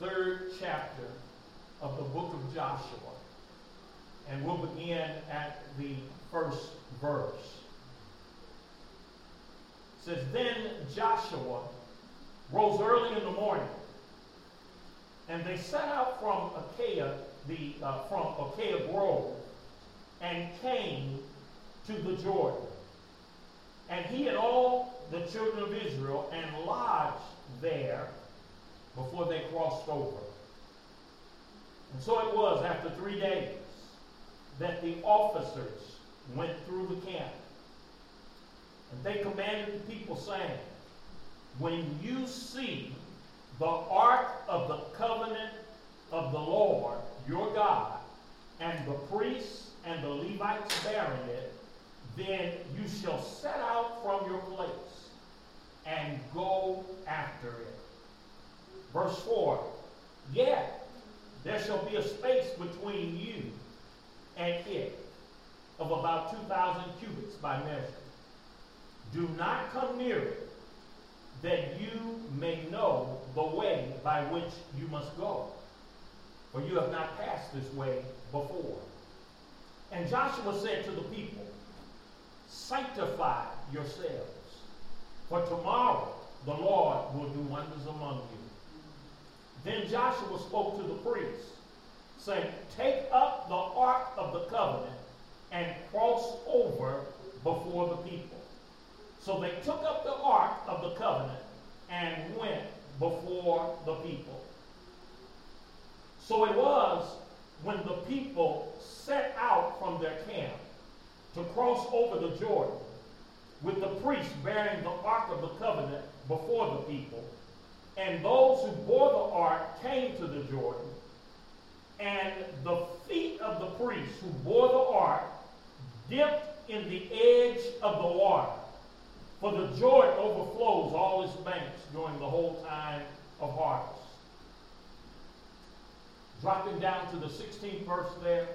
third chapter of the book of Joshua. And we'll begin at the first verse. It says, Then Joshua rose early in the morning, and they set out from Acacia, the, uh, from Acacia Grove, and came to the Jordan. And he and all the children of Israel and lodged there before they crossed over. And so it was after three days that the officers went through the camp. And they commanded the people, saying, When you see the ark of the covenant of the Lord your God, and the priests and the Levites bearing it, then you shall set out from your place and go after it. Verse 4 Yet there shall be a space between you and it of about 2,000 cubits by measure. Do not come near it, that you may know the way by which you must go. For you have not passed this way before. And Joshua said to the people, Sanctify yourselves, for tomorrow the Lord will do wonders among you. Then Joshua spoke to the priests, saying, Take up the ark of the covenant and cross over before the people. So they took up the ark of the covenant and went before the people. So it was when the people set out from their camp to cross over the Jordan with the priests bearing the ark of the covenant before the people and those who bore the ark came to the Jordan, and the feet of the priests who bore the ark dipped in the edge of the water. For the Jordan overflows all its banks during the whole time of harvest. Dropping down to the 16th verse there.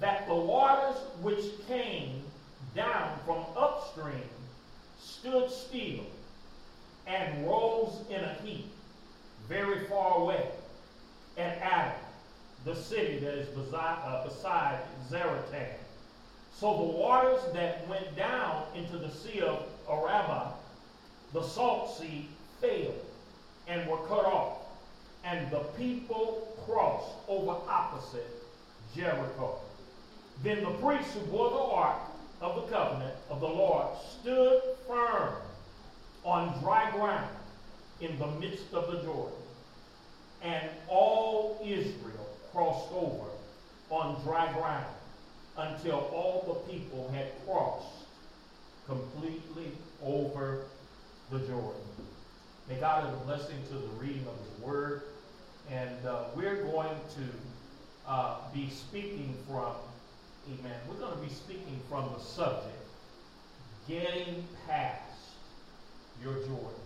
That the waters which came down from upstream stood still and rose in a heap very far away at Adam, the city that is beside, uh, beside Zaretan. So the waters that went down into the sea of Arabah, the salt sea, failed and were cut off. And the people crossed over opposite Jericho. Then the priests who bore the ark of the covenant of the Lord stood firm on dry ground in the midst of the Jordan. And all Israel crossed over on dry ground until all the people had crossed completely over the Jordan. May God have a blessing to the reading of His Word. And uh, we're going to uh, be speaking from, amen, we're going to be speaking from the subject, getting past your Jordan.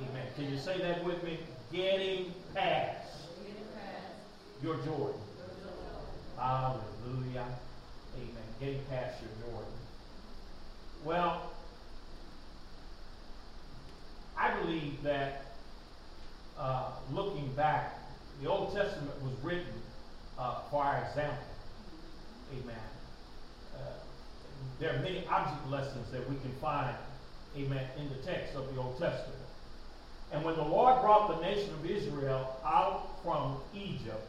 Amen. Can you say that with me? Getting past your Jordan. Hallelujah. Amen. Getting past your Jordan. Well, I believe that uh, looking back, the Old Testament was written uh, for our example. Amen. Uh, there are many object lessons that we can find amen, in the text of the Old Testament. And when the Lord brought the nation of Israel out from Egypt,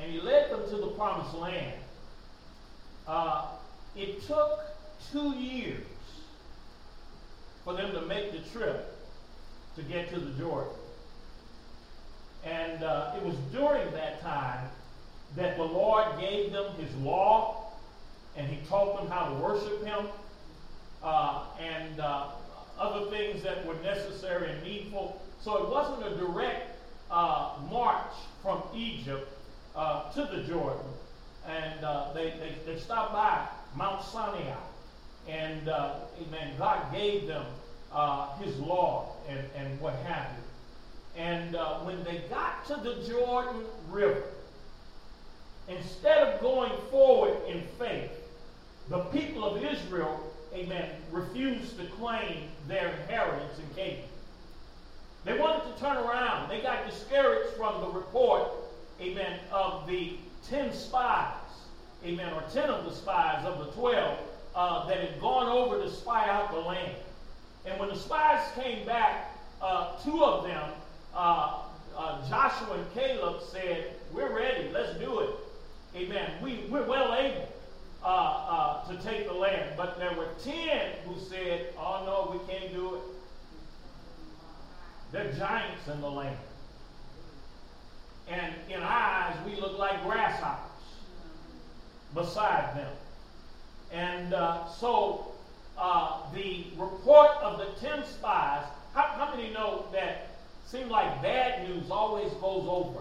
and he led them to the promised land, uh, it took two years for them to make the trip to get to the Jordan. And uh, it was during that time that the Lord gave them his law, and he taught them how to worship him uh, and uh, other things that were necessary and needful. So it wasn't a direct uh, march from Egypt uh, to the Jordan. And uh, they, they, they, stopped by Mount Sinai. And, uh, amen, God gave them his law and, and what have you. And when they got to the Jordan River, instead of going forward in faith, the people of Israel amen, refused to claim their inheritance in Canaan. They wanted to turn around. They got discouraged from the report, amen, of the 10 spies, amen, or 10 of the spies of the 12 uh, that had gone over to spy out the land. And when the spies came back, uh, two of them, uh, uh Joshua and Caleb, said, We're ready, let's do it. Amen. We, we're well able uh, uh, to take the land. But there were 10 who said, Oh, no, we can't do it. They're giants in the land. And in our eyes, we look like grasshoppers beside them. And uh, so uh, the report of the 10 spies, how, how many know that seems like bad news always goes over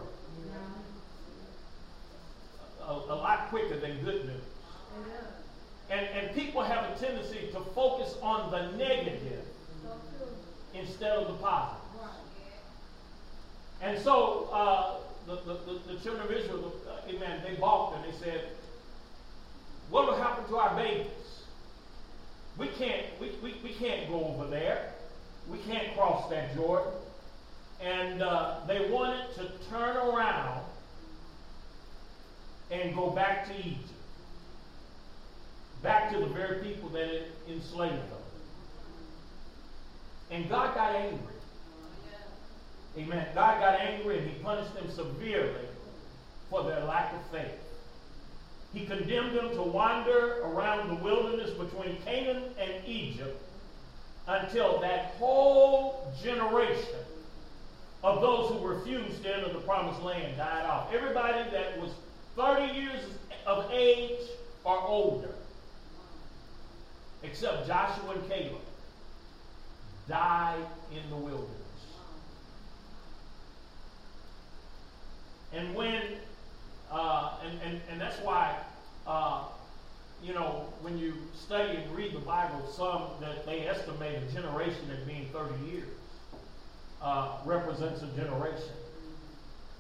a, a lot quicker than good news? And, and people have a tendency to focus on the negative instead of the positive. And so uh, the, the, the, children of Israel, uh, amen, they balked and they said, What will happen to our babies? We can't, we, we, we can't go over there. We can't cross that Jordan. And uh, they wanted to turn around and go back to Egypt. Back to the very people that had enslaved them. And God got angry. Amen. God got angry and he punished them severely for their lack of faith. He condemned them to wander around the wilderness between Canaan and Egypt until that whole generation of those who refused to enter the promised land died off. Everybody that was 30 years of age or older, except Joshua and Caleb, died in the wilderness. And when, uh, and, and, and that's why, uh, you know, when you study and read the Bible, some that they estimate a generation as being 30 years uh, represents a generation.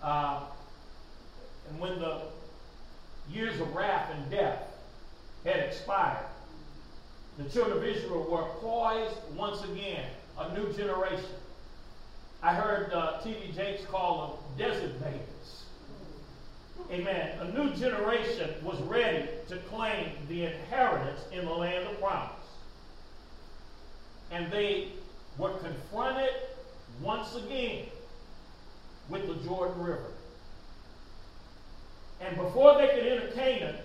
Uh, and when the years of wrath and death had expired, the children of Israel were poised once again, a new generation. I heard uh, T.D. Jakes call them desert babies. Amen. A new generation was ready to claim the inheritance in the land of promise. And they were confronted once again with the Jordan River. And before they could enter Canaan,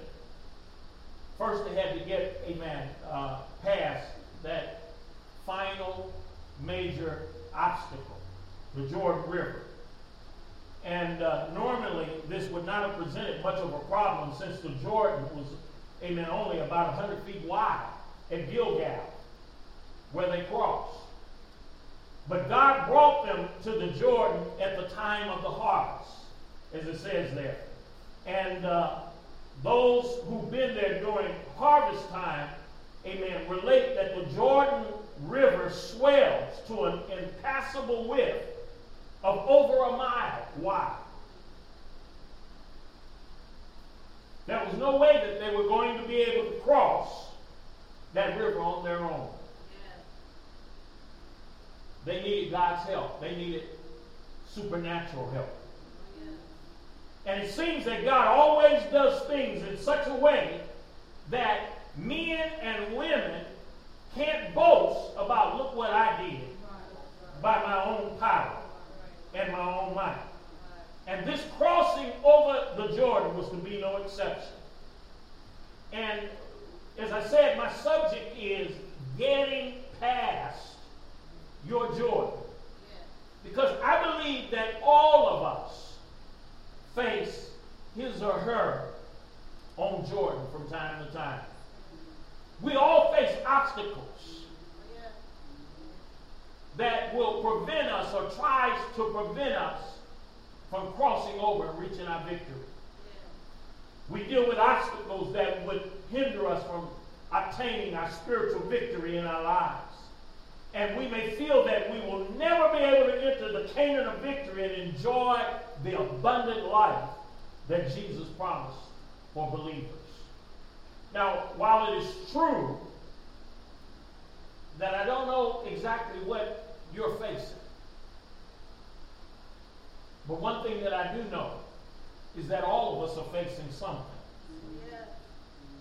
first they had to get, amen, uh, past that final major obstacle, the Jordan River. And uh, normally, this would not have presented much of a problem since the Jordan was, amen, only about 100 feet wide at Gilgal, where they crossed. But God brought them to the Jordan at the time of the harvest, as it says there. And uh, those who've been there during harvest time, amen, relate that the Jordan River swells to an impassable width of over a mile wide. There was no way that they were going to be able to cross that river on their own. They needed God's help. They needed supernatural help. And it seems that God always does things in such a way that men and women can't boast about, look what I did by my own power and my own might. And this crossing over the Jordan was to be no exception. And as I said, my subject is getting past your Jordan. Because I believe that all of us face his or her own Jordan from time to time. We all face obstacles that will prevent us or tries to prevent us from crossing over and reaching our victory. We deal with obstacles that would hinder us from obtaining our spiritual victory in our lives. And we may feel that we will never be able to enter the Canaan of victory and enjoy the abundant life that Jesus promised for believers. Now, while it is true that I don't know exactly what you're facing. But one thing that I do know is that all of us are facing something.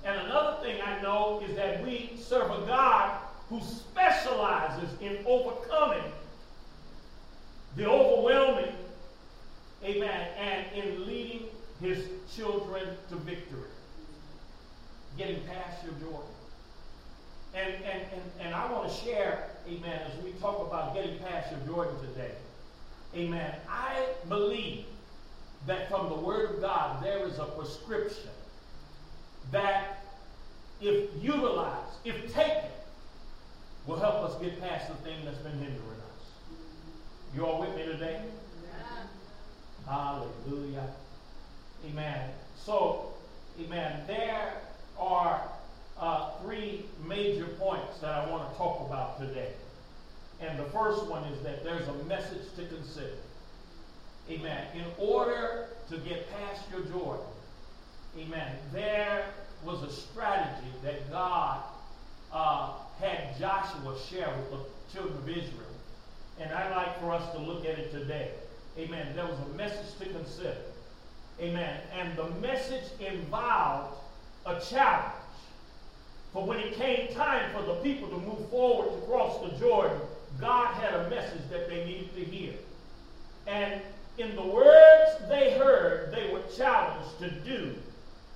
And another thing I know is that we serve a God who specializes in overcoming the overwhelming, amen, and in leading his children to victory. Getting past your Jordan. And, and, and, and I want to share, amen, as we talk about getting past your Jordan today. Amen. I believe that from the Word of God there is a prescription that, if utilized, if taken, will help us get past the thing that's been hindering us. You all with me today? Hallelujah. Amen. So, amen. There are uh, three major points that I want to talk about today. And the first one is that there's a message to consider. Amen. In order to get past your Jordan, amen, there was a strategy that God uh, had Joshua share with the children of Israel. And I'd like for us to look at it today. Amen. There was a message to consider. Amen. And the message involved a challenge. For when it came time for the people to move forward to cross the Jordan, God had a message that they needed to hear. And in the words they heard, they were challenged to do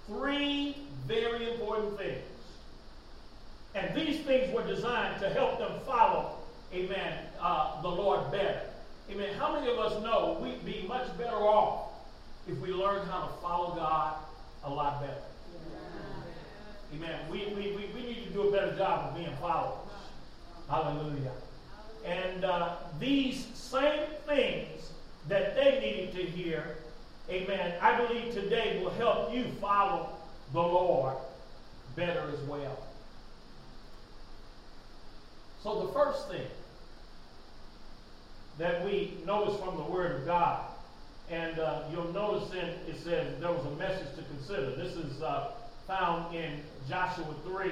three very important things. And these things were designed to help them follow, amen, uh, the Lord better. Amen. How many of us know we'd be much better off if we learned how to follow God a lot better? Amen. We, we, we, we need to do a better job of being followers. Hallelujah. And uh, these same things that they needed to hear, amen, I believe today will help you follow the Lord better as well. So the first thing that we notice from the Word of God, and uh, you'll notice then it says there was a message to consider. This is uh, found in Joshua 3,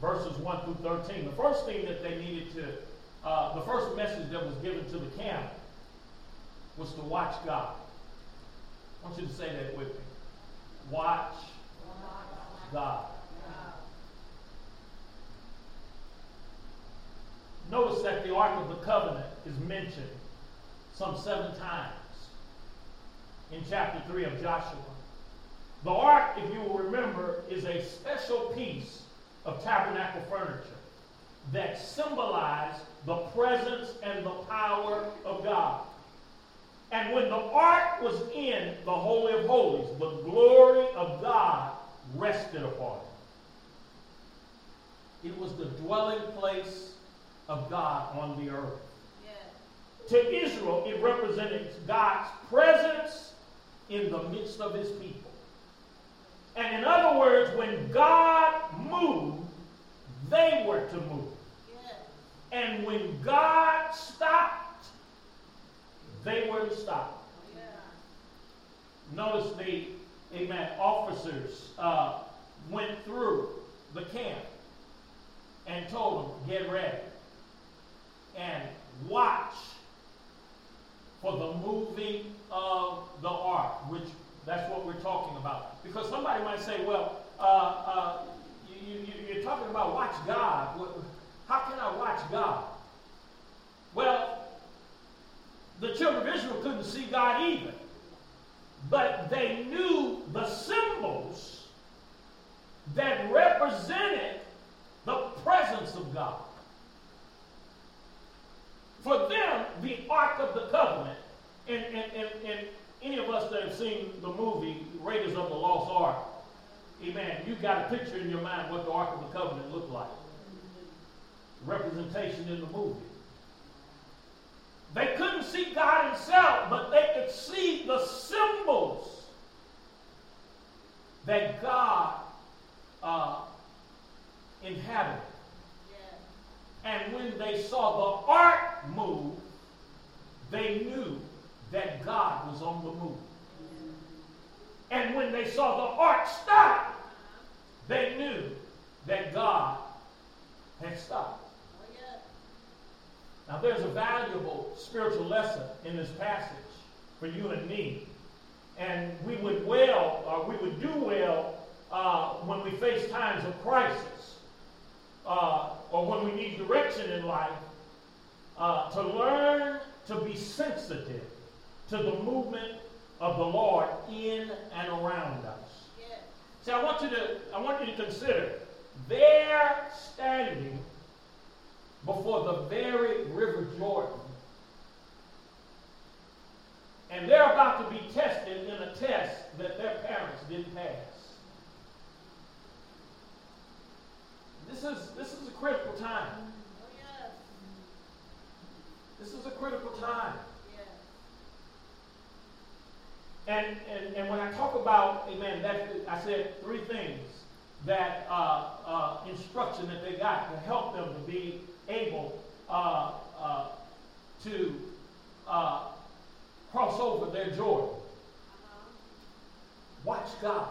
verses 1 through 13. The first thing that they needed to uh, the first message that was given to the camp was to watch God. I want you to say that with me. Watch God. Notice that the Ark of the Covenant is mentioned some seven times in chapter 3 of Joshua. The Ark, if you will remember, is a special piece of tabernacle furniture that symbolized the presence and the power of God. And when the ark was in the Holy of Holies, the glory of God rested upon it. It was the dwelling place of God on the earth. To Israel, it represented God's presence in the midst of his people. And in other words, when God moved, they were to move. And when God stopped, they were to stop. Notice the, amen, officers uh, went through the camp and told them, get ready and watch for the moving of the ark, which that's what we're talking about. Because somebody might say, well, uh, uh, you, are you, talking about watch God. How can I watch God? Well, the children of Israel couldn't see God either. But they knew the symbols that represented the presence of God. For them, the Ark of the Covenant, and, and, and, and any of us that have seen the movie Raiders of the Lost Ark, amen, you've got a picture in your mind what the Ark of the Covenant looked like representation in the movie. They couldn't see God Himself, but they could see the symbols that God uh, inhabited. And when they saw the ark move, they knew that God was on the move. And when they saw the ark stop, they knew that God had stopped. Now, there's a valuable spiritual lesson in this passage for you and me. And we would well, or we would do well uh, when we face times of crisis, uh, or when we need direction in life, uh, to learn to be sensitive to the movement of the Lord in and around us. Yes. See, I want you to I want you to consider they're standing before the very river Jordan. And they're about to be tested in a test that their parents didn't pass. This is this is a critical time. Oh, yes. This is a critical time. And, and, and when I talk about, amen, that, I said three things that uh, uh, instruction that they got to help them to be able uh, uh to uh, cross over their Jordan. Watch God.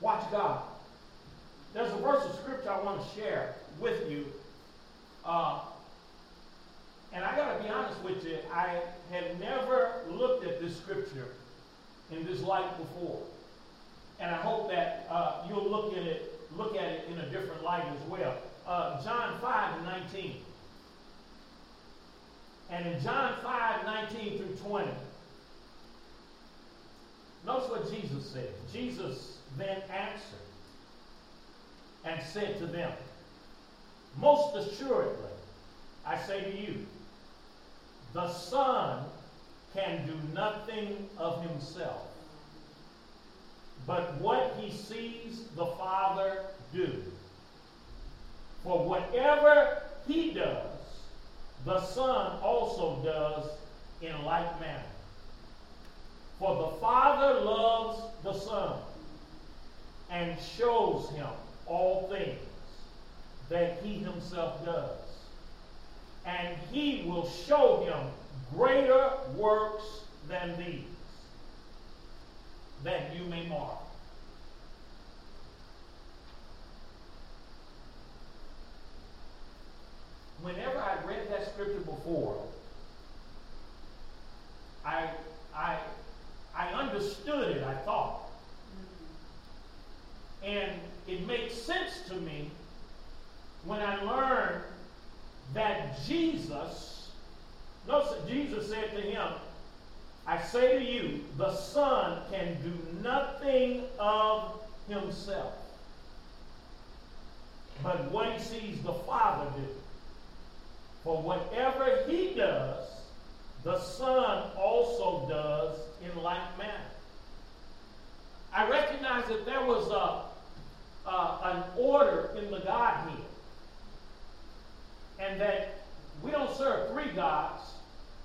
Watch God. There's a verse of scripture I want to share with you. Uh, and I got to be honest with you, I had never looked at this scripture in this light before. And I hope that uh, you'll look at it, look at it in a different light as well. Uh, John 5 and 19. And in John 5, 19 through 20, notice what Jesus said. Jesus then answered and said to them, Most assuredly, I say to you, the Son can do nothing of himself, but what he sees the Father do. For whatever he does, the Son also does in like manner. For the Father loves the Son and shows him all things that he himself does and he will show him greater works than these, that you may marvel. Whenever I read that scripture before, I, I, I understood it, I thought. Mm-hmm. And it makes sense to me when I learned that Jesus, notice Jesus said to him, I say to you, the Son can do nothing of himself, but what he sees the Father do. For whatever he does, the Son also does in like manner. I recognize that there was a, uh, an order in the Godhead and that we don't serve three gods.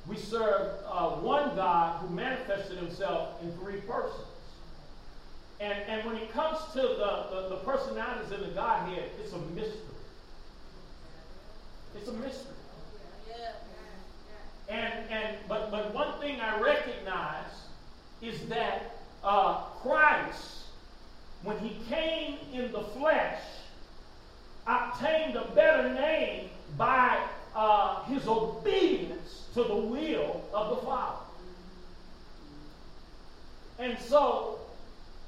We serve uh, one God who manifested himself in three persons. And, and when it comes to the, the, the personalities in the Godhead, it's a mystery. It's a mystery. And, and but, but one thing I recognize is that uh, Christ, when he came in the flesh, obtained a better name by uh, his obedience to the will of the Father. And so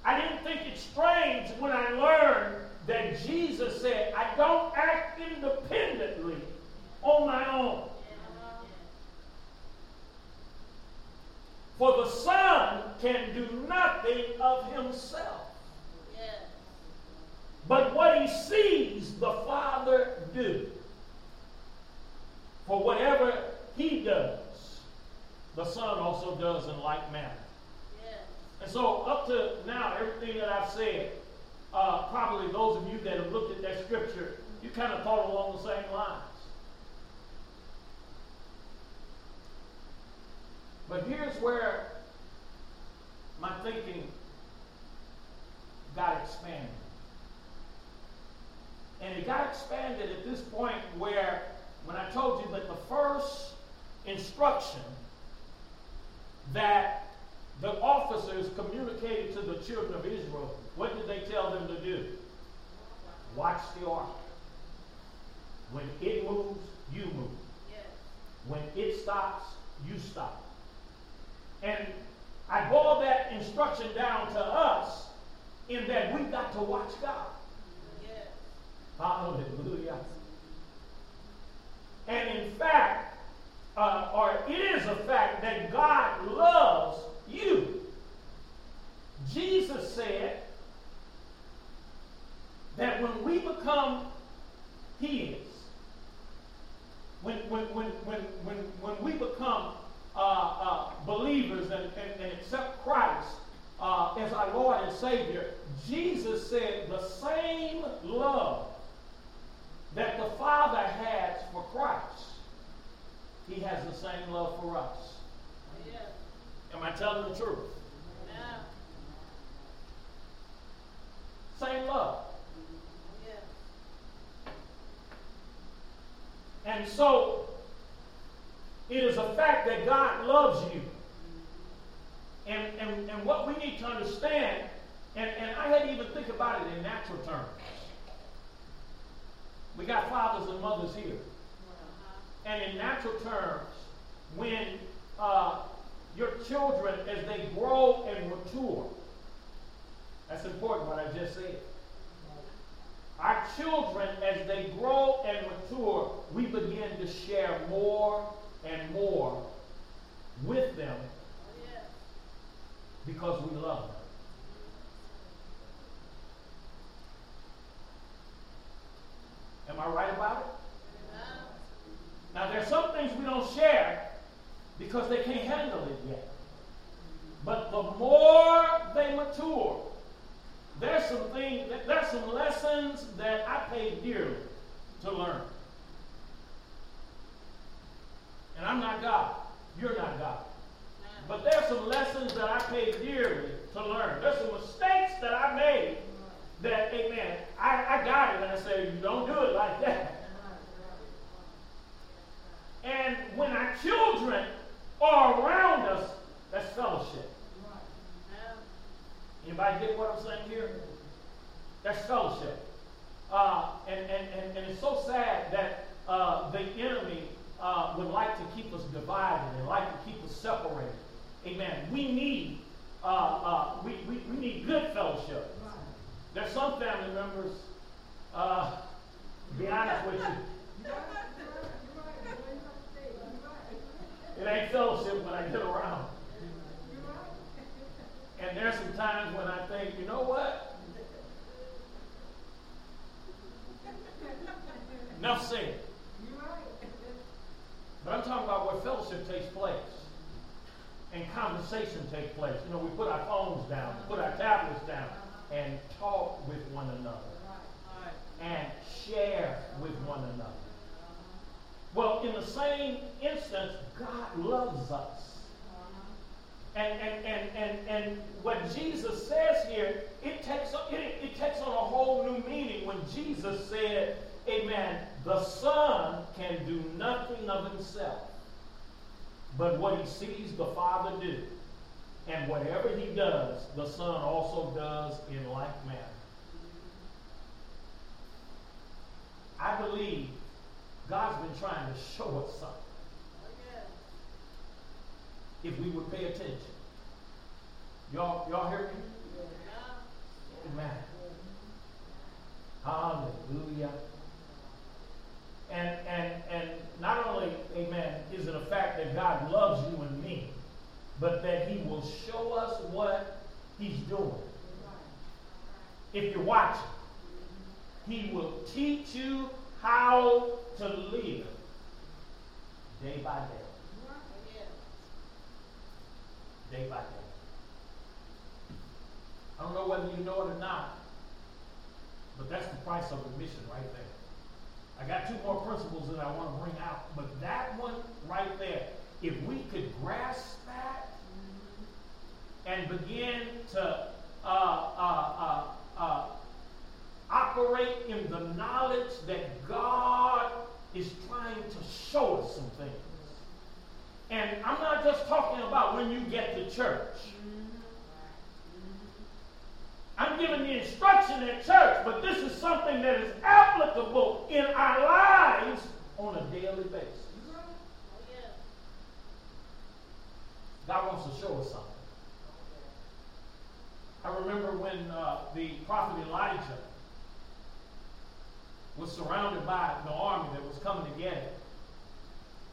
I didn't think it strange when I learned that Jesus said, I don't act independently on my own. For the Son can do nothing of himself. But what he sees the Father do. For whatever he does, the Son also does in like manner. And so, up to now, everything that I've said, uh, probably those of you that have looked at that scripture, you kind of thought along the same lines. But here's where my thinking got expanded. And it got expanded at this point where when I told you that the first instruction that the officers communicated to the children of Israel, what did they tell them to do? Watch the ark. When it moves, you move. Yes. When it stops, you stop. And I boil that instruction down to us in that we've got to watch God. Hallelujah. And in fact, uh, or it is a fact that God loves you. Jesus said that when we become His, when, when, when, when, when, when we become uh, uh, believers and, and, and, accept Christ uh, as our Lord and Savior, Jesus said the same love that the Father has for Christ, He has the same love for us. Yeah. Am I telling the truth? Yeah. Same love. Yeah. And so, it is a fact that God loves you. And, and, and what we need to understand, and, and I had to even think about it in natural terms. We got fathers and mothers here. And in natural terms, when uh, your children, as they grow and mature, that's important what I just said. Our children, as they grow and mature, we begin to share more and more with them because we love them. Am I right about it? Now, there's some things we don't share because they can't handle it yet. But the more they mature, there's some things, there's some lessons that I paid dearly to learn. And I'm not God. You're not God. But there's some lessons that I paid dearly to learn. There's some mistakes that I made that, amen, I, I got it and I said, don't do it like that. And when our children are around us, that's fellowship. Anybody get what I'm saying here? That's fellowship. Uh, and, and, and, and, it's so sad that uh, the enemy uh, would like to keep us divided and like to keep us separated. Amen. We need uh, uh, we, we, we need good fellowship. There's some family members, uh, be honest with you, it ain't fellowship when I get around. And there's some times when I think, you know what? Enough said. But I'm talking about where fellowship takes place and conversation takes place. You know, we put our phones down, put our tablets down, and talk with one another and share with one another. Well, in the same instance, God loves us. Uh-huh. And, and, and, and, and what Jesus says here, it takes, it, it takes on a whole new meaning when Jesus said, Amen, the Son can do nothing of himself but what he sees the Father do. And whatever he does, the Son also does in like manner. I believe God's been trying to show us something. If we would pay attention. Y'all, y'all hear me? Amen. Hallelujah. And, and, and not only, amen, is it a fact that God loves you and me, but that he will show us what he's doing. If you're watching, he will teach you how to live day by day. Day by day. I don't know whether you know it or not, but that's the price of admission right there. I got two more principles that I want to bring out, but that one right there, if we could grasp that and begin to uh, uh, uh, uh, operate in the knowledge that God is trying to show us some things. And I'm not just talking about when you get to church. I'm giving the instruction at church, but this is something that is applicable in our lives on a daily basis. God wants to show us something. I remember when uh, the prophet Elijah was surrounded by the army that was coming to get him.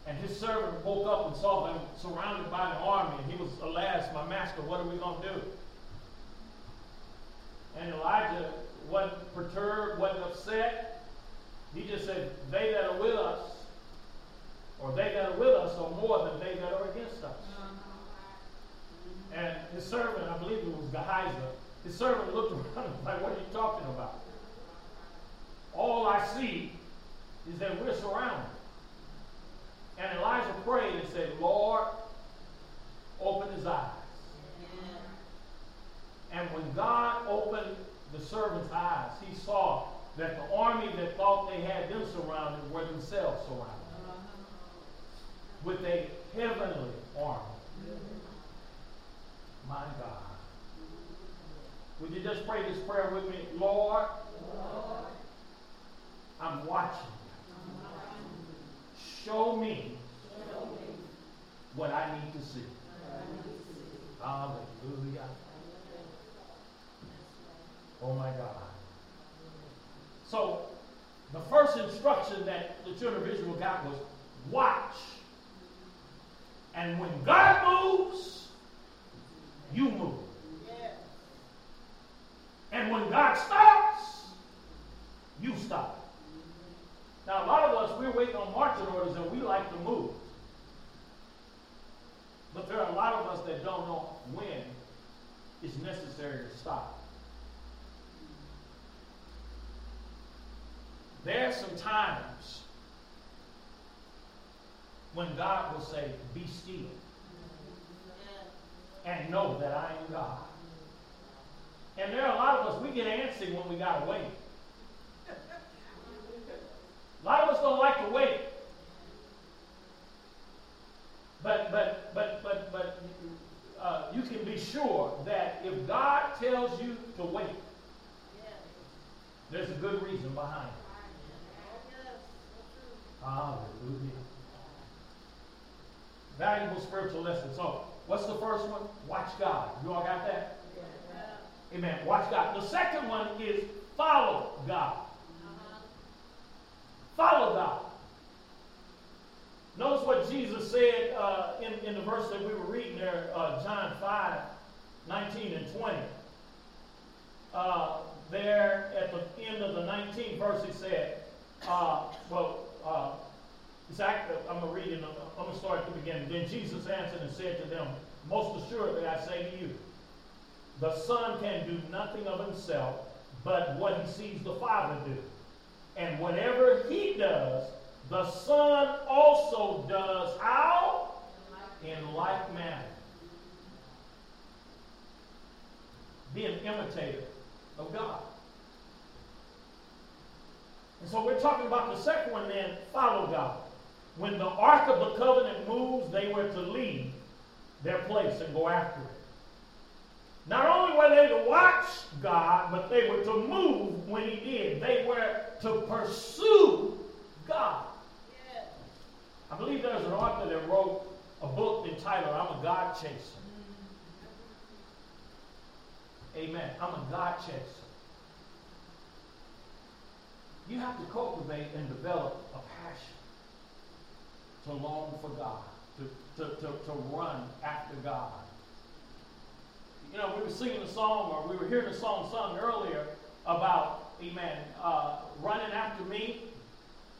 And his servant woke up and saw them surrounded by the army. And he was, alas, my master, what are we going to do? And Elijah wasn't perturbed, wasn't upset. He just said, They that are with us, or they that are with us, are more than they that are against us. And his servant, I believe it was Gehazi, his servant looked around and was like, What are you talking about? All I see is that we're surrounded. And Elijah prayed and said, Lord, open his eyes. And when God opened the servant's eyes, he saw that the army that thought they had them surrounded were themselves surrounded with a heavenly army. My God. Would you just pray this prayer with me? Lord, I'm watching. Show me what I need to see. Hallelujah. Oh my God. So, the first instruction that the children of Israel got was watch. And when God moves, you move. And when God stops, you stop. Now, a lot of us, we're waiting on marching orders and we like to move. But there are a lot of us that don't know when it's necessary to stop. There are some times when God will say, Be still and know that I am God. And there are a lot of us, we get antsy when we got to wait. A lot of us don't like to wait. But, but, but, but, but uh, you can be sure that if God tells you to wait, there's a good reason behind it. Hallelujah. Valuable spiritual lesson. So, what's the first one? Watch God. You all got that? Amen. Watch God. The second one is follow God. Follow God. Notice what Jesus said uh, in, in the verse that we were reading there, uh, John 5, 19 and 20. Uh, there at the end of the 19th verse, he said, uh, well, uh, exactly, I'm going to read it, I'm going to start at the beginning. Then Jesus answered and said to them, Most assuredly I say to you, the Son can do nothing of himself, but what he sees the Father do. And whatever he does, the Son also does how? In like manner. Be an imitator of God. And so we're talking about the second one then, follow God. When the Ark of the Covenant moves, they were to leave their place and go after it. Not only were they to watch God, but they were to move when He did. They were to pursue God. Yeah. I believe there's an author that wrote a book entitled I'm a God Chaser. Amen. I'm a God chaser. You have to cultivate and develop a passion to long for God, to, to, to, to run after God you know, we were singing a song or we were hearing a song sung earlier about, amen, uh, running after me.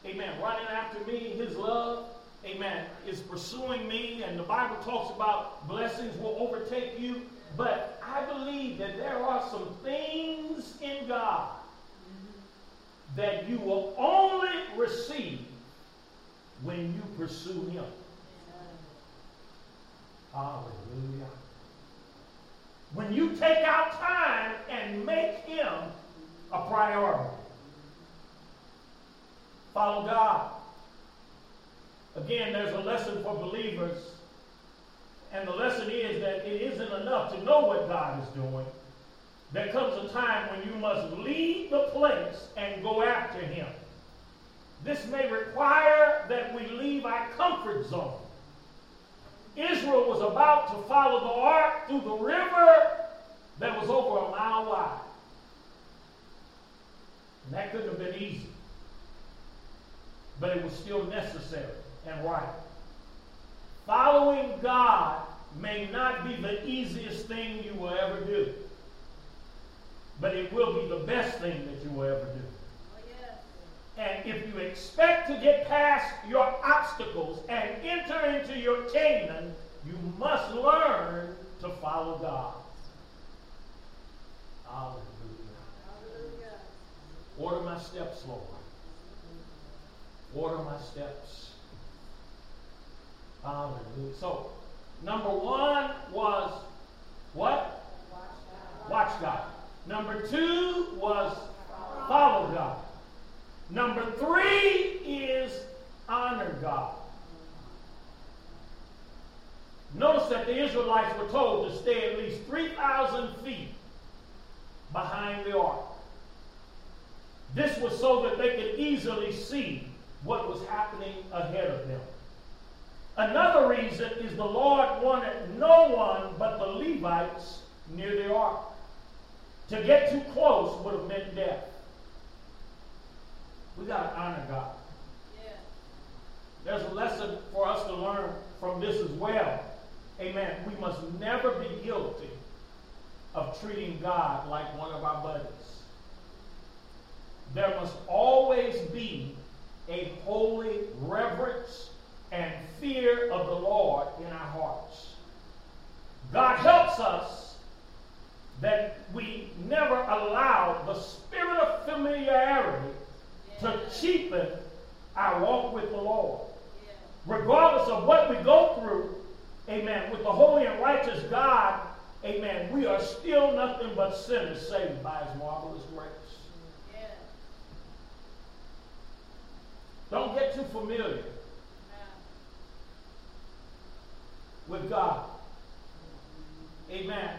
Amen. Running after me, his love, amen, is pursuing me. And the Bible talks about blessings will overtake you. But I believe that there are some things in God that you will only receive when you pursue him. Hallelujah. When you take out time and make him a priority. Follow God. Again, there's a lesson for believers. And the lesson is that it isn't enough to know what God is doing. There comes a time when you must leave the place and go after him. This may require that we leave our comfort zone Israel was about to follow the ark through the river that was over a mile wide. And that couldn't have been easy. But it was still necessary and right. Following God may not be the easiest thing you will ever do, but it will be the best thing that you will ever do. And if you expect to get past your obstacles and enter into your Canaan, you must learn to follow God. Hallelujah. Order my steps, Lord. Order my steps. Hallelujah. So, number one was what? Watch God. Number two was follow God. Number three is honor God. Notice that the Israelites were told to stay at least 3,000 feet behind the ark. This was so that they could easily see what was happening ahead of them. Another reason is the Lord wanted no one but the Levites near the ark. To get too close would have meant death. We got to honor God. Yeah. There's a lesson for us to learn from this as well. Amen. We must never be guilty of treating God like one of our buddies. There must always be a holy reverence and fear of the Lord in our hearts. God helps us that we never allow the spirit of familiarity to cheapen our walk with the Lord. Regardless of what we go through, amen, with the holy and righteous God, amen, we are still nothing but sinners saved by his marvelous grace. Don't get too familiar with God. Amen.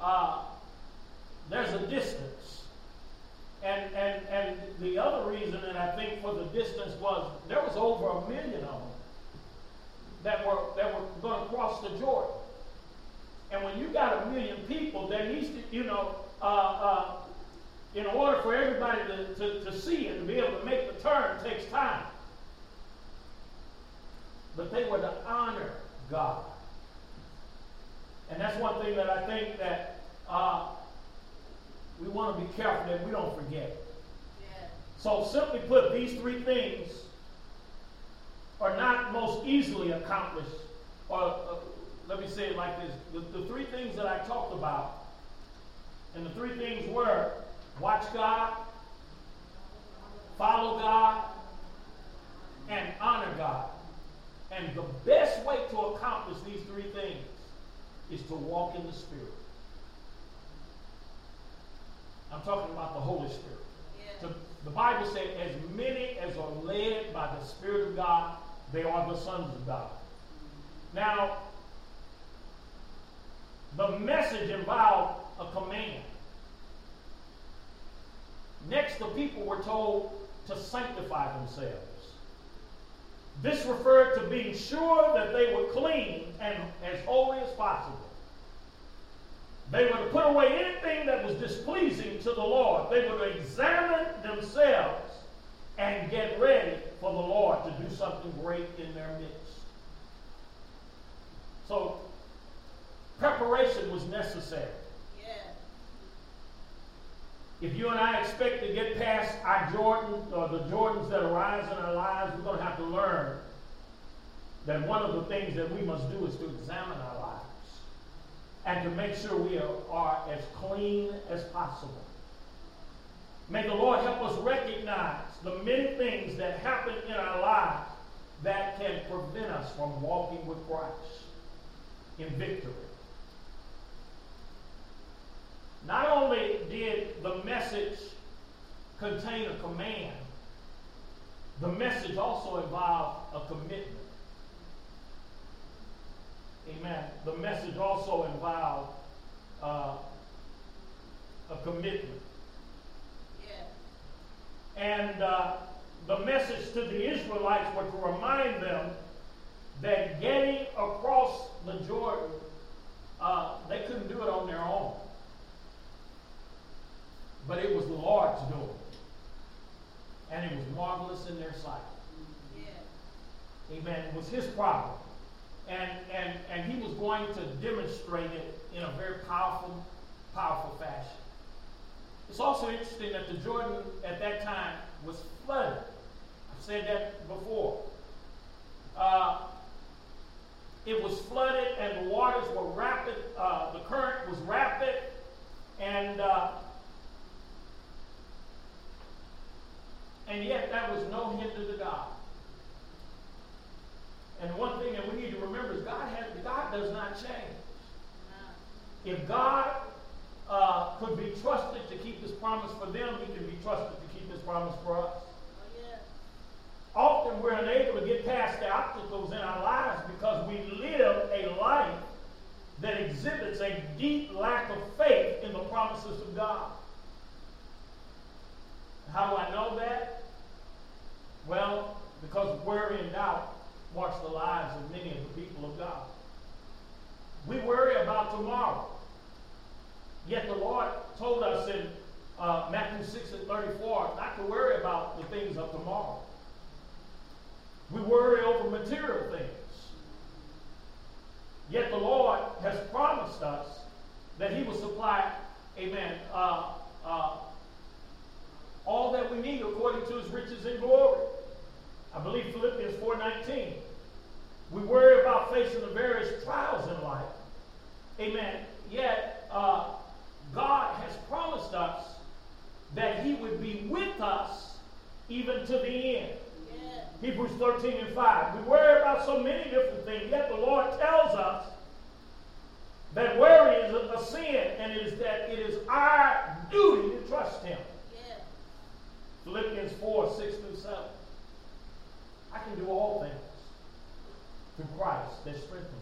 Uh, there's a distance. And, and, and the other reason, and I think for the distance, was there was over a million of them that were, that were going to cross the Jordan. And when you got a million people, there needs to, you know, uh, uh, in order for everybody to, to, to see and to be able to make the turn takes time. But they were to honor God. And that's one thing that I think that uh, we want to be careful that we don't forget. Yeah. So simply put, these three things are not most easily accomplished. Or uh, let me say it like this: the, the three things that I talked about, and the three things were watch God, follow God, and honor God. And the best way to accomplish these three things is to walk in the Spirit. I'm talking about the Holy Spirit. To, the Bible said, as many as are led by the Spirit of God, they are the sons of God. Now, the message involved a command. Next, the people were told to sanctify themselves. This referred to being sure that they were clean and as holy as possible. They were to put away anything that was displeasing to the Lord. They were to examine themselves and get ready for the Lord to do something great in their midst. So, preparation was necessary. If you and I expect to get past our Jordan or the Jordans that arise in our lives, we're going to have to learn that one of the things that we must do is to examine our lives and to make sure we are, are as clean as possible. May the Lord help us recognize the many things that happen in our lives that can prevent us from walking with Christ in victory. Not only did the message contain a command, the message also involved a commitment. Amen. The message also involved uh, a commitment. Yeah. And uh, the message to the Israelites was to remind them that getting across the Jordan, uh, they couldn't do it on their own. But it was the Lord's doing. And it was marvelous in their sight. Yeah. Amen. It was his problem. And, and, and he was going to demonstrate it in a very powerful, powerful fashion. It's also interesting that the Jordan at that time was flooded. I've said that before. Uh, it was flooded and the waters were rapid, uh, the current was rapid, and uh, and yet that was no hinder to God. And one thing that we need to remember is God has Does not change. If God uh, could be trusted to keep His promise for them, He can be trusted to keep His promise for us. Often we're unable to get past the obstacles in our lives because we live a life that exhibits a deep lack of faith in the promises of God. How do I know that? Well, because worry and doubt marks the lives of many of the people of God. We worry about tomorrow. Yet the Lord told us in uh, Matthew 6 and 34 not to worry about the things of tomorrow. We worry over material things. Yet the Lord has promised us that He will supply, amen, uh, uh, all that we need according to His riches and glory. I believe Philippians 4.19. We worry about facing the various trials in life. Amen. Yet, uh, God has promised us that He would be with us even to the end. Hebrews 13 and 5. We worry about so many different things, yet the Lord tells us that worry is a, a sin, and it is that it is our duty to trust Him. Yeah. Philippians 4 6 through 7. I can do all things through Christ that strengthens me.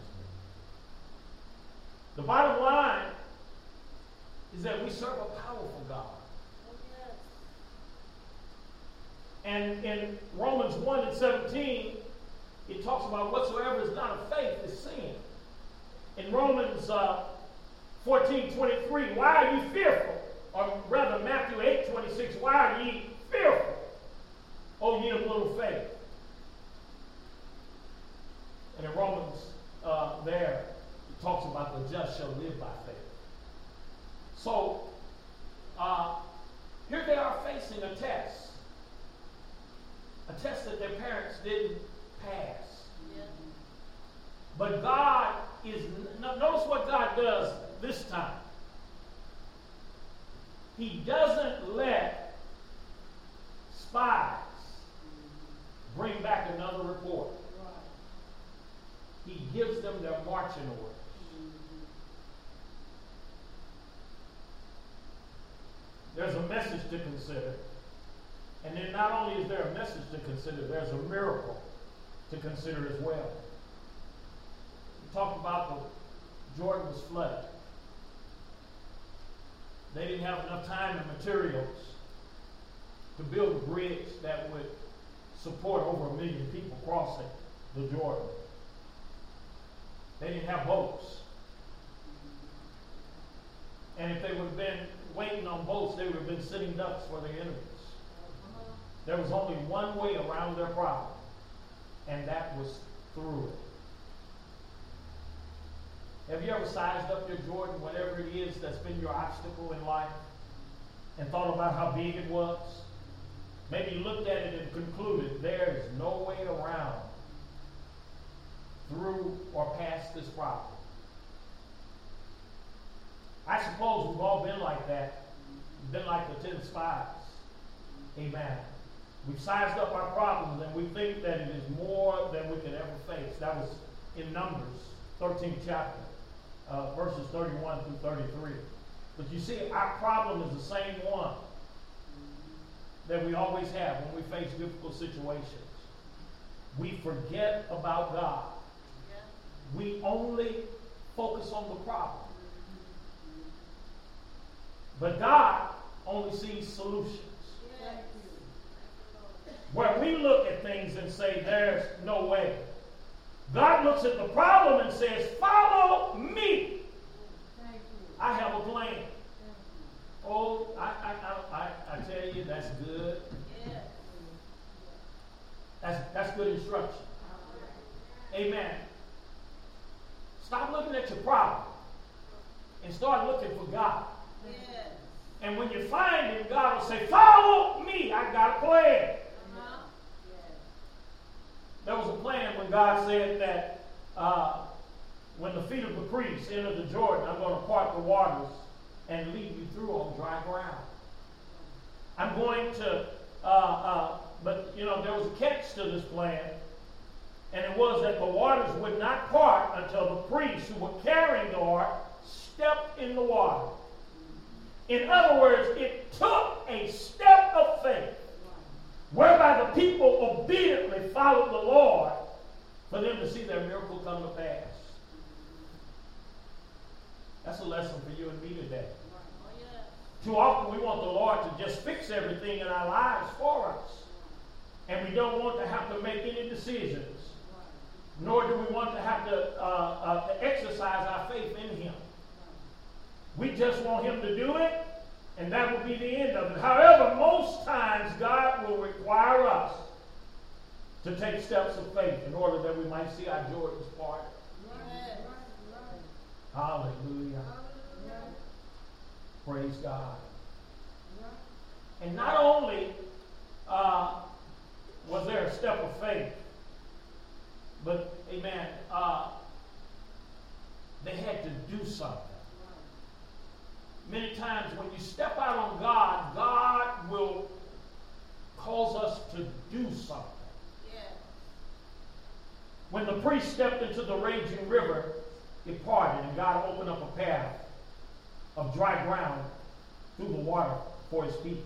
The bottom line is that we serve a powerful God. And in Romans 1 and 17, it talks about whatsoever is not of faith is sin. In Romans uh, 14 23, why are ye fearful? Or rather, Matthew 8 26, why are ye fearful? O ye of little faith. And in Romans, uh, there, talks about the just shall live by faith. So, uh, here they are facing a test a test that their parents didn't pass. Yeah. But God is, notice what God does this time. He doesn't let spies bring back another report. He gives them their marching orders. There's a message to consider. And then not only is there a message to consider, there's a miracle to consider as well. We talked about the Jordan was flooded. They didn't have enough time and materials to build a bridge that would support over a million people crossing the Jordan. They didn't have boats. And if they would have been waiting on boats, they would have been sitting ducks for their enemies. There was only one way around their problem, and that was through it. Have you ever sized up your Jordan, whatever it is that's been your obstacle in life, and thought about how big it was? Maybe looked at it and concluded there is no way around through or past this problem. I suppose we've all been like that, been like the ten spies. Amen. We've sized up our problems and we think that it is more than we could ever face. That was in Numbers, 13th chapter, uh, verses 31 through 33. But you see, our problem is the same one that we always have when we face difficult situations. We forget about God. We only focus on the problem. But God only sees solutions. Where we look at things and say, there's no way. God looks at the problem and says, Follow me. I have a plan. Oh, I, I, I, I, tell you, that's good. That's, that's good instruction. Amen. Stop looking at your problem and start looking for God. And when you find him, God will say, Follow me. I got a plan. There was a plan when God said that uh, when the feet of the priests enter the Jordan, I'm going to part the waters and lead you through on dry ground. I'm going to, uh, uh, but you know, there was a catch to this plan, and it was that the waters would not part until the priests who were carrying the ark stepped in the water. In other words, it took a step of faith whereby the people obediently followed the Lord for them to see their miracle come to pass. That's a lesson for you and me today. Too often we want the Lord to just fix everything in our lives for us. And we don't want to have to make any decisions. Nor do we want to have to, uh, uh, to exercise our faith in Him. We just want Him to do it, and that will be the end of it. However, most times God will require us to take steps of faith in order that we might see our Jordan's part. Hallelujah. Praise God. And not only uh, was there a step of faith, but, amen, uh, they had to do something. Many times when you step out on God, God will cause us to do something. When the priest stepped into the raging river, it parted, and God opened up a path of dry ground through the water for his people.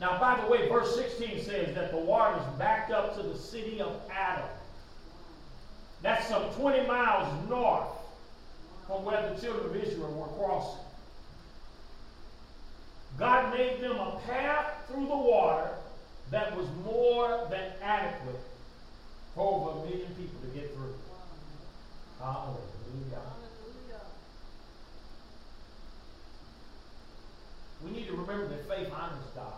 Now, by the way, verse 16 says that the waters backed up to the city of Adam. That's some 20 miles north from where the children of Israel were crossing. God made them a path through the water that was more than adequate for over a million people to get through. Hallelujah. We need to remember that faith honors God.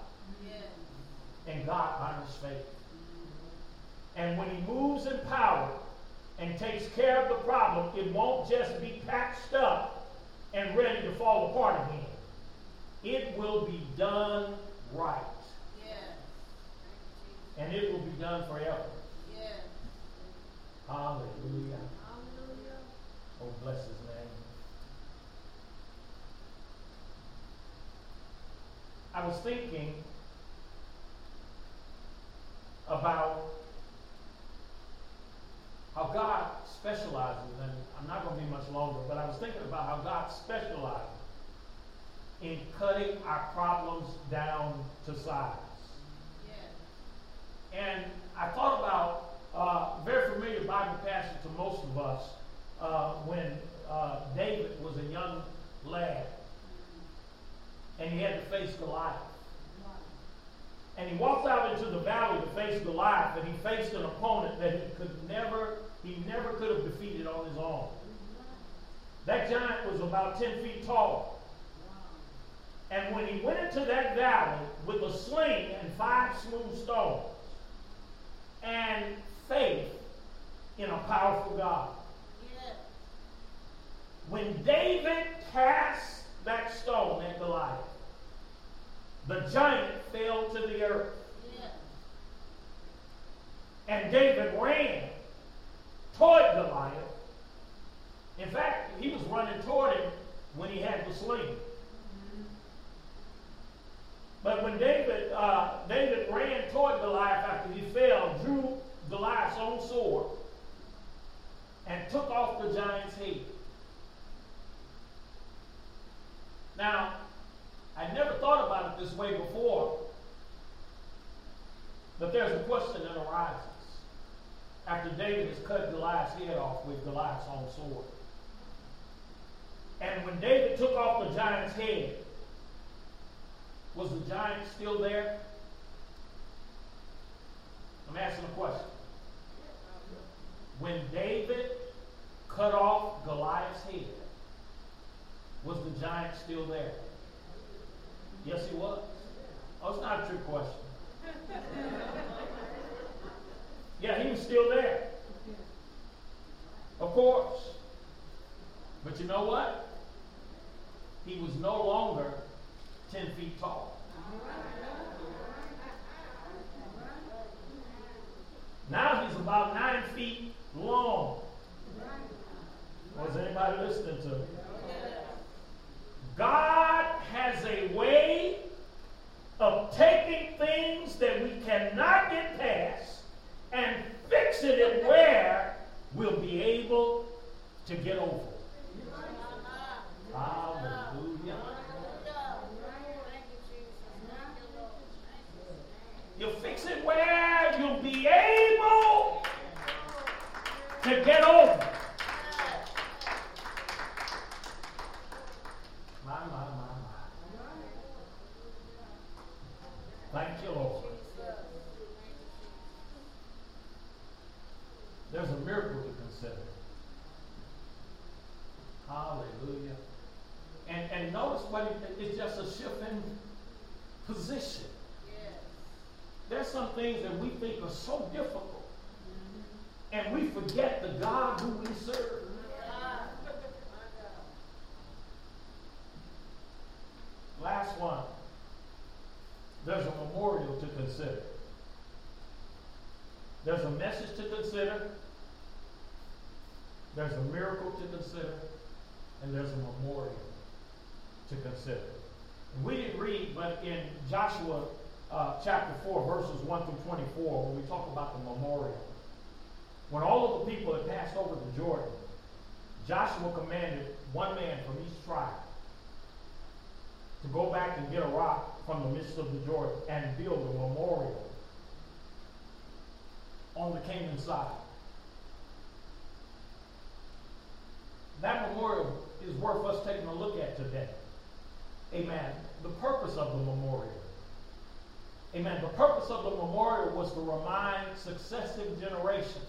And God honors faith. And when He moves in power and takes care of the problem, it won't just be patched up and ready to fall apart again. It will be done right. And it will be done forever. Yeah. Hallelujah. Hallelujah. Oh, bless his name. I was thinking about how God specializes, and I'm not going to be much longer, but I was thinking about how God specializes in cutting our problems down to size. And I thought about uh, very familiar Bible passage to most of us uh, when uh, David was a young lad and he had to face Goliath. And he walked out into the valley to face Goliath, and he faced an opponent that he could never, he never could have defeated on his own. That giant was about 10 feet tall. And when he went into that valley with a sling and five smooth stones and faith in a powerful God, when David cast that stone at Goliath, the giant fell to the earth. And David ran toward Goliath. In fact, he was running toward him when he had the sling. But when David, uh, David ran toward Goliath after he fell, drew Goliath's own sword, and took off the giant's head. Now, I never thought about it this way before, but there's a question that arises after David has cut Goliath's head off with Goliath's own sword. And when David took off the giant's head, was the giant still there? I'm asking a question. when David cut off Goliath's head, was the giant still there? Yes, he was. Oh, it's not a trick question. yeah, he was still there. Of course. But you know what? He was no longer 10 feet tall. Now he's about nine feet long. Was anybody listening to me? God has a way of taking things that we cannot get past and fixing it where we'll be able to get over. Hallelujah. It where you'll be able to get over. My, my, my, my. Thank you, Lord. There's a miracle to consider. Hallelujah. And, and notice what it, it's just a shift in position. There's some things that we think are so difficult. And we forget the God who we serve. Last one. There's a memorial to consider. There's a message to consider. There's a miracle to consider. And there's a memorial to consider. We didn't read, but in Joshua uh, chapter 4, verses 1 through 24, when we talk about the memorial, when all of the people had passed over the Jordan, Joshua commanded one man from each tribe to go back and get a rock from the midst of the Jordan and build a memorial on the Canaan side. That memorial is worth us taking a look at today. Amen. The purpose of the memorial. Amen. The purpose of the memorial was to remind successive generations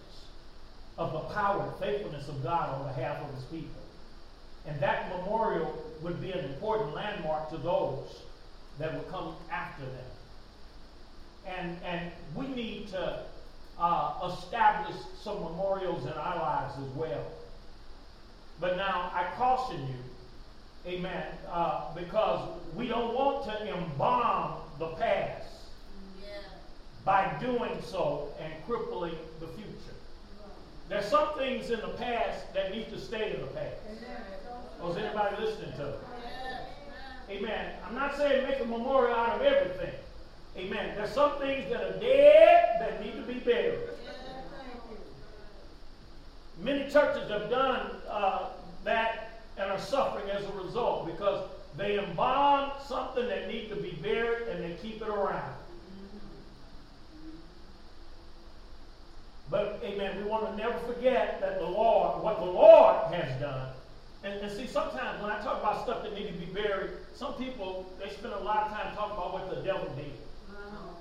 of the power and faithfulness of God on behalf of his people. And that memorial would be an important landmark to those that would come after them. And, and we need to uh, establish some memorials in our lives as well. But now I caution you, amen, uh, because we don't want to embalm the past. By doing so and crippling the future. There's some things in the past that need to stay in the past. Was anybody listening to me? Amen. I'm not saying make a memorial out of everything. Amen. There's some things that are dead that need to be buried. Many churches have done uh, that and are suffering as a result because they embalm something that needs to be buried and they keep it around. But, amen, we want to never forget that the Lord, what the Lord has done. And, and see, sometimes when I talk about stuff that need to be buried, some people, they spend a lot of time talking about what the devil did.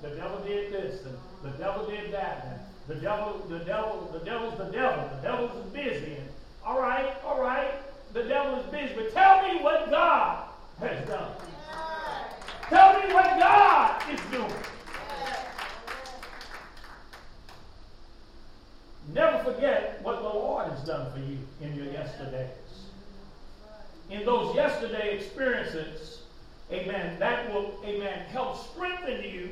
The devil did this, and the devil did that, and the devil, the devil, the devil's the devil. The devil's busy. And, all right, all right, the devil is busy, but tell me what God has done. Tell me what God is doing. Never forget what the Lord has done for you in your yesterdays. In those yesterday experiences, amen, that will, amen, help strengthen you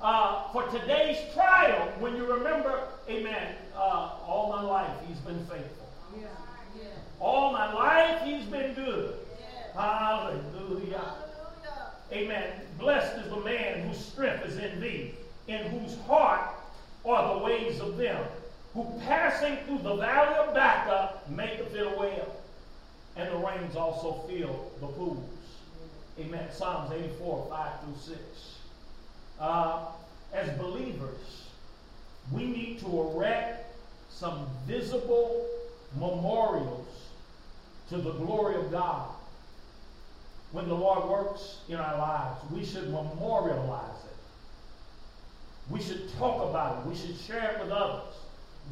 uh, for today's trial when you remember, amen, uh, all my life he's been faithful. All my life he's been good. Hallelujah. Amen. Blessed is the man whose strength is in thee, in whose heart are the ways of them who passing through the valley of Baca maketh it a well. And the rains also fill the pools. Amen. Psalms 84, 5 through 6. Uh, as believers, we need to erect some visible memorials to the glory of God. When the Lord works in our lives, we should memorialize it. We should talk about it. We should share it with others.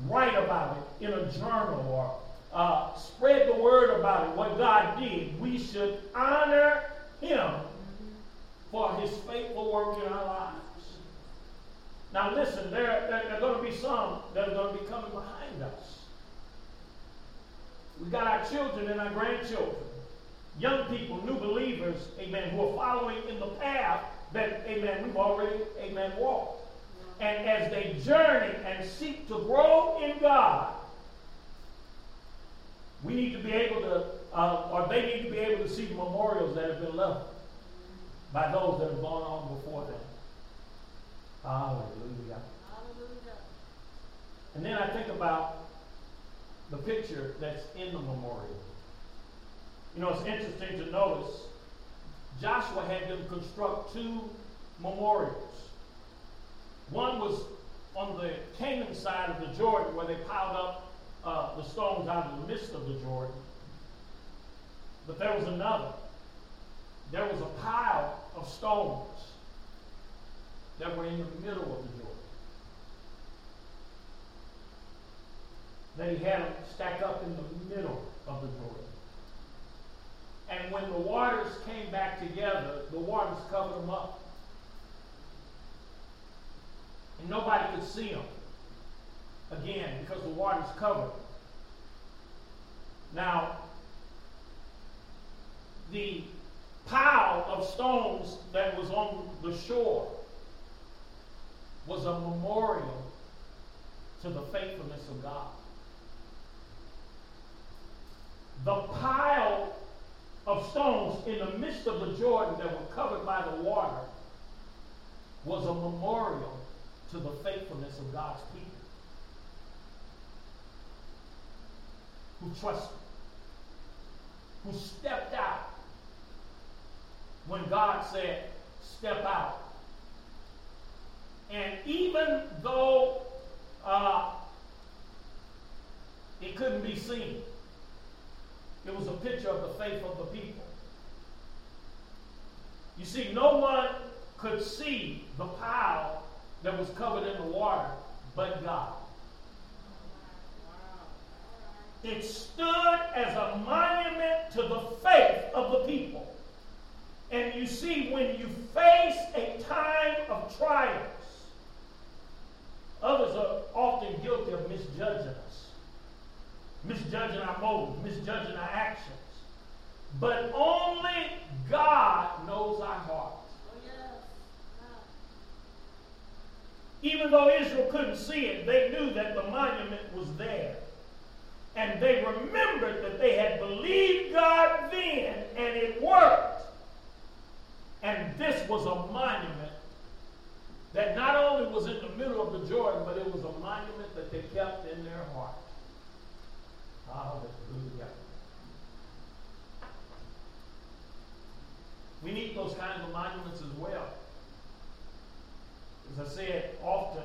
Write about it in a journal or uh, spread the word about it, what God did. We should honor Him for His faithful work in our lives. Now, listen, there, there, there are going to be some that are going to be coming behind us. We've got our children and our grandchildren, young people, new believers, amen, who are following in the path that, amen, we've already, amen, walked. And as they journey and seek to grow in God, we need to be able to, uh, or they need to be able to see the memorials that have been left by those that have gone on before them. Hallelujah. Hallelujah. And then I think about the picture that's in the memorial. You know, it's interesting to notice Joshua had them construct two memorials. One was on the Canaan side of the Jordan where they piled up uh, the stones out of the midst of the Jordan. But there was another. There was a pile of stones that were in the middle of the Jordan. That he had them stack up in the middle of the Jordan. And when the waters came back together, the waters covered them up. And nobody could see them again because the waters covered. Now, the pile of stones that was on the shore was a memorial to the faithfulness of God. The pile of stones in the midst of the Jordan that were covered by the water was a memorial to the faithfulness of God's people who trusted, who stepped out when God said, Step out. And even though uh, it couldn't be seen, it was a picture of the faith of the people. You see, no one could see the pile that was covered in the water but God. It stood as a monument to the faith of the people. And you see, when you face a time of trials, others are often guilty of misjudging us, misjudging our motives, misjudging our actions. But only God knows our hearts. Even though Israel couldn't see it, they knew that the monument was there. And they remembered that they had believed God then, and it worked. And this was a monument that not only was in the middle of the Jordan, but it was a monument that they kept in their heart. Hallelujah. We need those kinds of monuments as well. As I said often,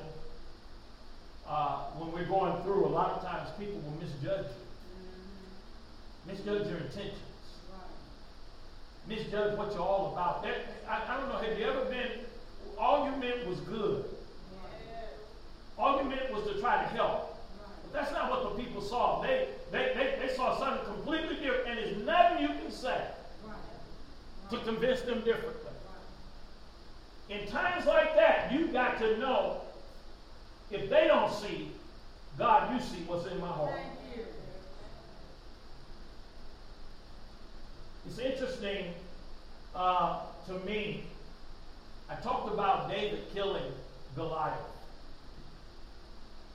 uh, when we're going through, a lot of times people will misjudge you, misjudge your intentions, misjudge what you're all about. That, I, I, don't know, have you ever been, all you meant was good. All you meant was to try to help. But that's not what the people saw. They, they, they, they saw something completely different, and there's nothing you can say to convince them differently. In times like that, you've got to know if they don't see, God, you see what's in my heart. It's interesting uh, to me. I talked about David killing Goliath.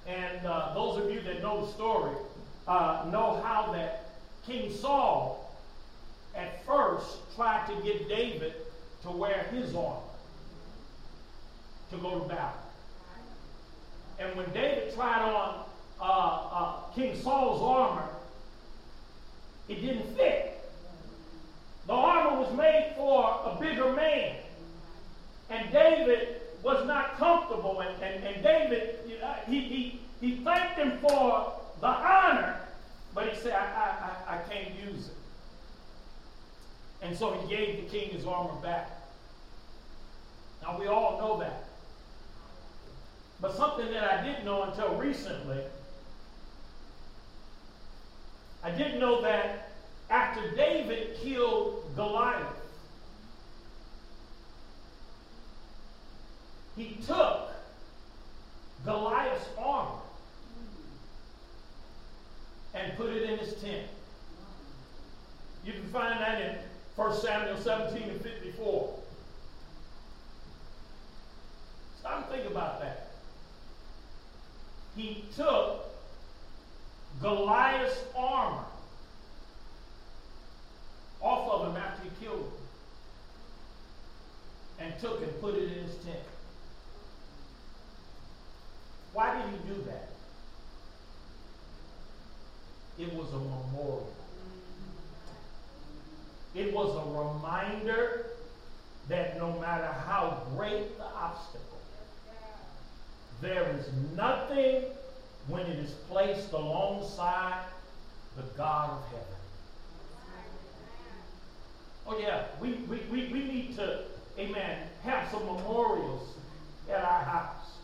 And uh, those of you that know the story uh, know how that King Saul at first tried to get David to wear his armor to go to battle. And when David tried on uh, uh, King Saul's armor, it didn't fit. The armor was made for a bigger man. And David was not comfortable. And, and, and David, he, he, he thanked him for the honor, but he said, I, I, I, I can't use it. And so he gave the king his armor back. Now we all know that. But something that I didn't know until recently I didn't know that after David killed Goliath, he took Goliath's armor and put it in his tent. You can find that in 1 Samuel 17 and 54. Stop and think about that. He took Goliath's armor off of him after he killed him and took and put it in his tent. Why did he do that? It was a memorial. It was a reminder that no matter how great the obstacle, there is nothing when it is placed alongside the God of heaven. Oh, yeah, we, we, we, we need to, amen, have some memorials at our house.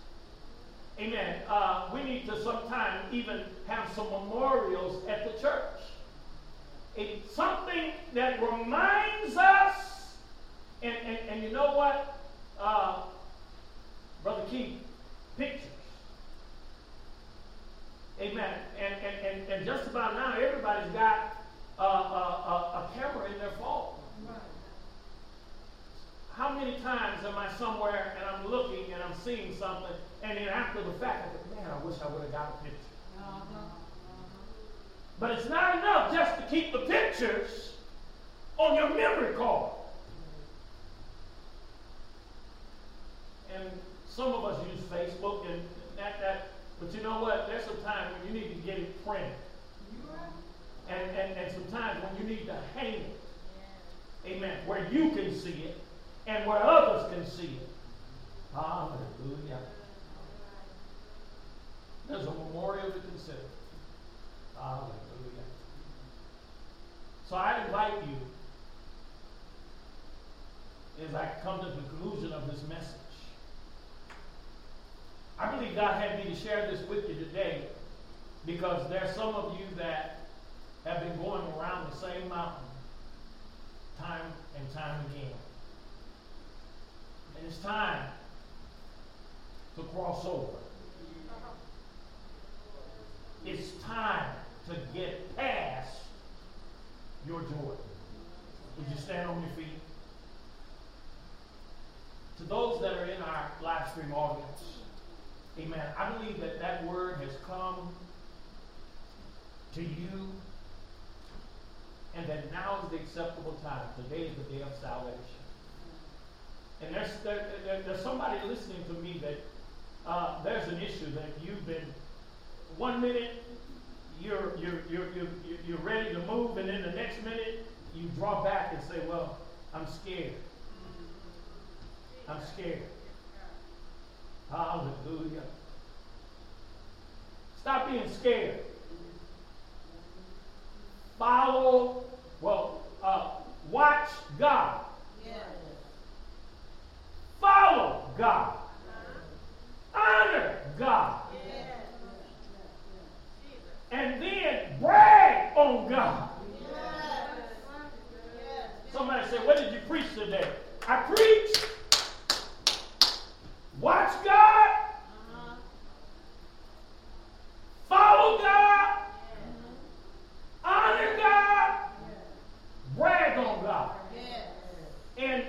Amen. Uh, we need to sometime even have some memorials at the church. It's something that reminds us, and, and, and you know what, uh, Brother Keith, pictures. Amen. And, and, and, and just about now, everybody's got a, a, a, camera in their phone. How many times am I somewhere and I'm looking and I'm seeing something, and then after the fact, I think, man, I wish I would have got a picture. Uh-huh. But it's not enough just to keep the pictures on your memory card. And some of us use Facebook and that, that, but you know what? There's some time when you need to get it printed. And, and, and sometimes when you need to hang it. Amen. Where you can see it and where others can see it. Hallelujah. There's a memorial to consider. Hallelujah. So I invite you, as I come to the conclusion of this message, I believe God had me to share this with you today because there are some of you that have been going around the same mountain time and time again. And it's time to cross over. It's time to get past your Jordan. Would you stand on your feet? To those that are in our live stream audience, amen. I believe that that word has come to you and that now is the acceptable time. Today is the day of salvation. And there's, there, there, there's somebody listening to me that uh, there's an issue that you've been, one minute you're, you're, you're, you're, you're ready to move, and then the next minute you draw back and say, Well, I'm scared. I'm scared. Hallelujah. Stop being scared. Follow, well, uh, watch God. Follow God. Honor God. And then brag on God. Somebody said, What did you preach today? I preached. Watch God. Follow God. Honor God. Brag on God. And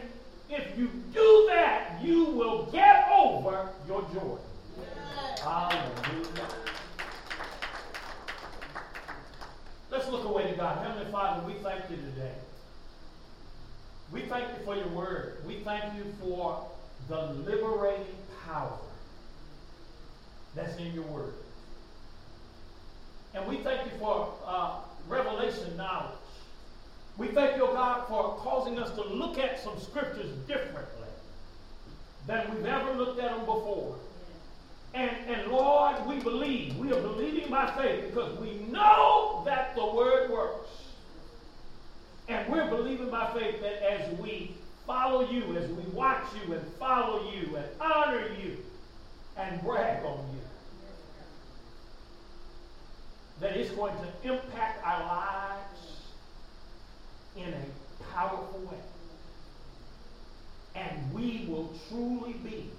if you do that, you will get over your joy. Hallelujah. Let's look away to God. Heavenly Father, we thank you today. We thank you for your word. We thank you for the liberating power that's in your word. And we thank you for uh, revelation knowledge. We thank you, God, for causing us to look at some scriptures differently than we've ever looked at them before. And, and Lord, we believe. We are believing by faith because we know that the word works. And we're believing by faith that as we follow you, as we watch you and follow you and honor you and brag on you, that it's going to impact our lives in a powerful way. And we will truly be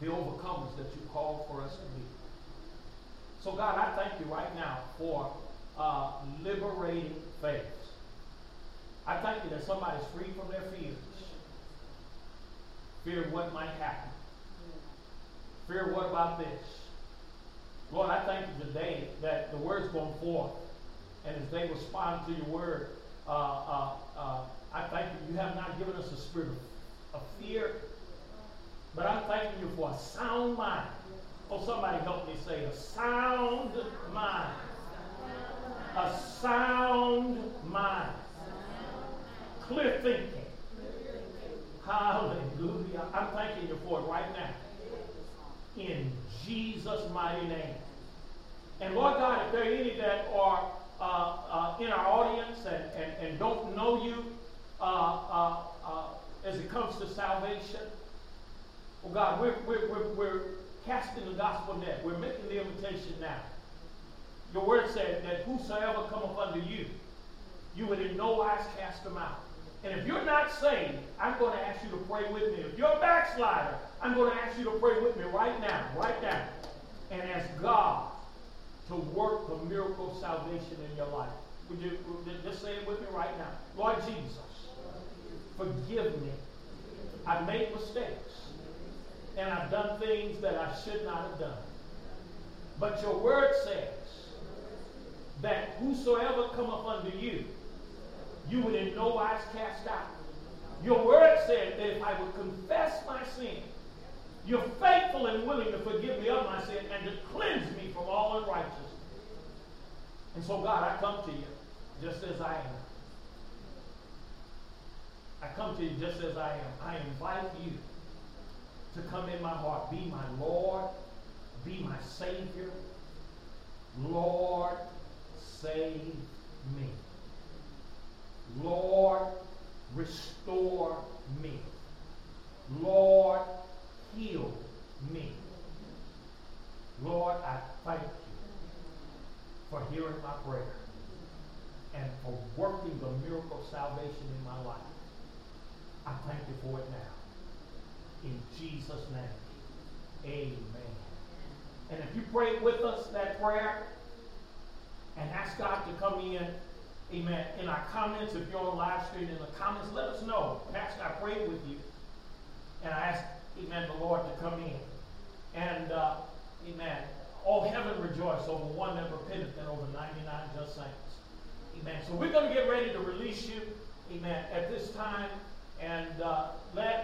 the overcomers that you call for us to be. So, God, I thank you right now for uh, liberating faith. I thank you that somebody's free from their fears. Fear of what might happen. Fear what about this? Lord, I thank you today that the word's going forth. And as they respond to your word, uh, uh, uh, I thank you. You have not given us a spirit of, of fear, but I'm thanking you for a sound mind. Oh, somebody help me say a sound mind. A sound mind. Clear thinking. Hallelujah. I'm thanking you for it right now. In Jesus' mighty name. And Lord God, if there are any that are uh, uh, in our audience and, and, and don't know you uh, uh, uh as it comes to salvation, well, God, we're, we're, we're, we're casting the gospel net. We're making the invitation now. Your word said that whosoever cometh unto you, you would in no wise cast them out. And if you're not saved, I'm going to ask you to pray with me. If you're a backslider, I'm going to ask you to pray with me right now, right now, and ask God to work the miracle of salvation in your life. Would you just say it with me right now? Lord Jesus, forgive me. I've made mistakes, and I've done things that I should not have done. But your word says that whosoever cometh unto you, you would in no wise cast out. Your word said that if I would confess my sin, you're faithful and willing to forgive me of my sin and to cleanse me from all unrighteousness. And so, God, I come to you just as I am. I come to you just as I am. I invite you to come in my heart. Be my Lord. Be my Savior. Lord, save me. Lord, restore me. Lord, heal me. Lord, I thank you for hearing my prayer and for working the miracle of salvation in my life. I thank you for it now. In Jesus' name, amen. And if you prayed with us that prayer and ask God to come in, amen, in our comments, if you're on live stream, in the comments, let us know. Pastor, I prayed with you. And I asked, amen, the Lord to come in. And, uh, amen, all heaven rejoice over one that repenteth and over 99 just saints. Amen. So we're going to get ready to release you, amen, at this time. And uh, let's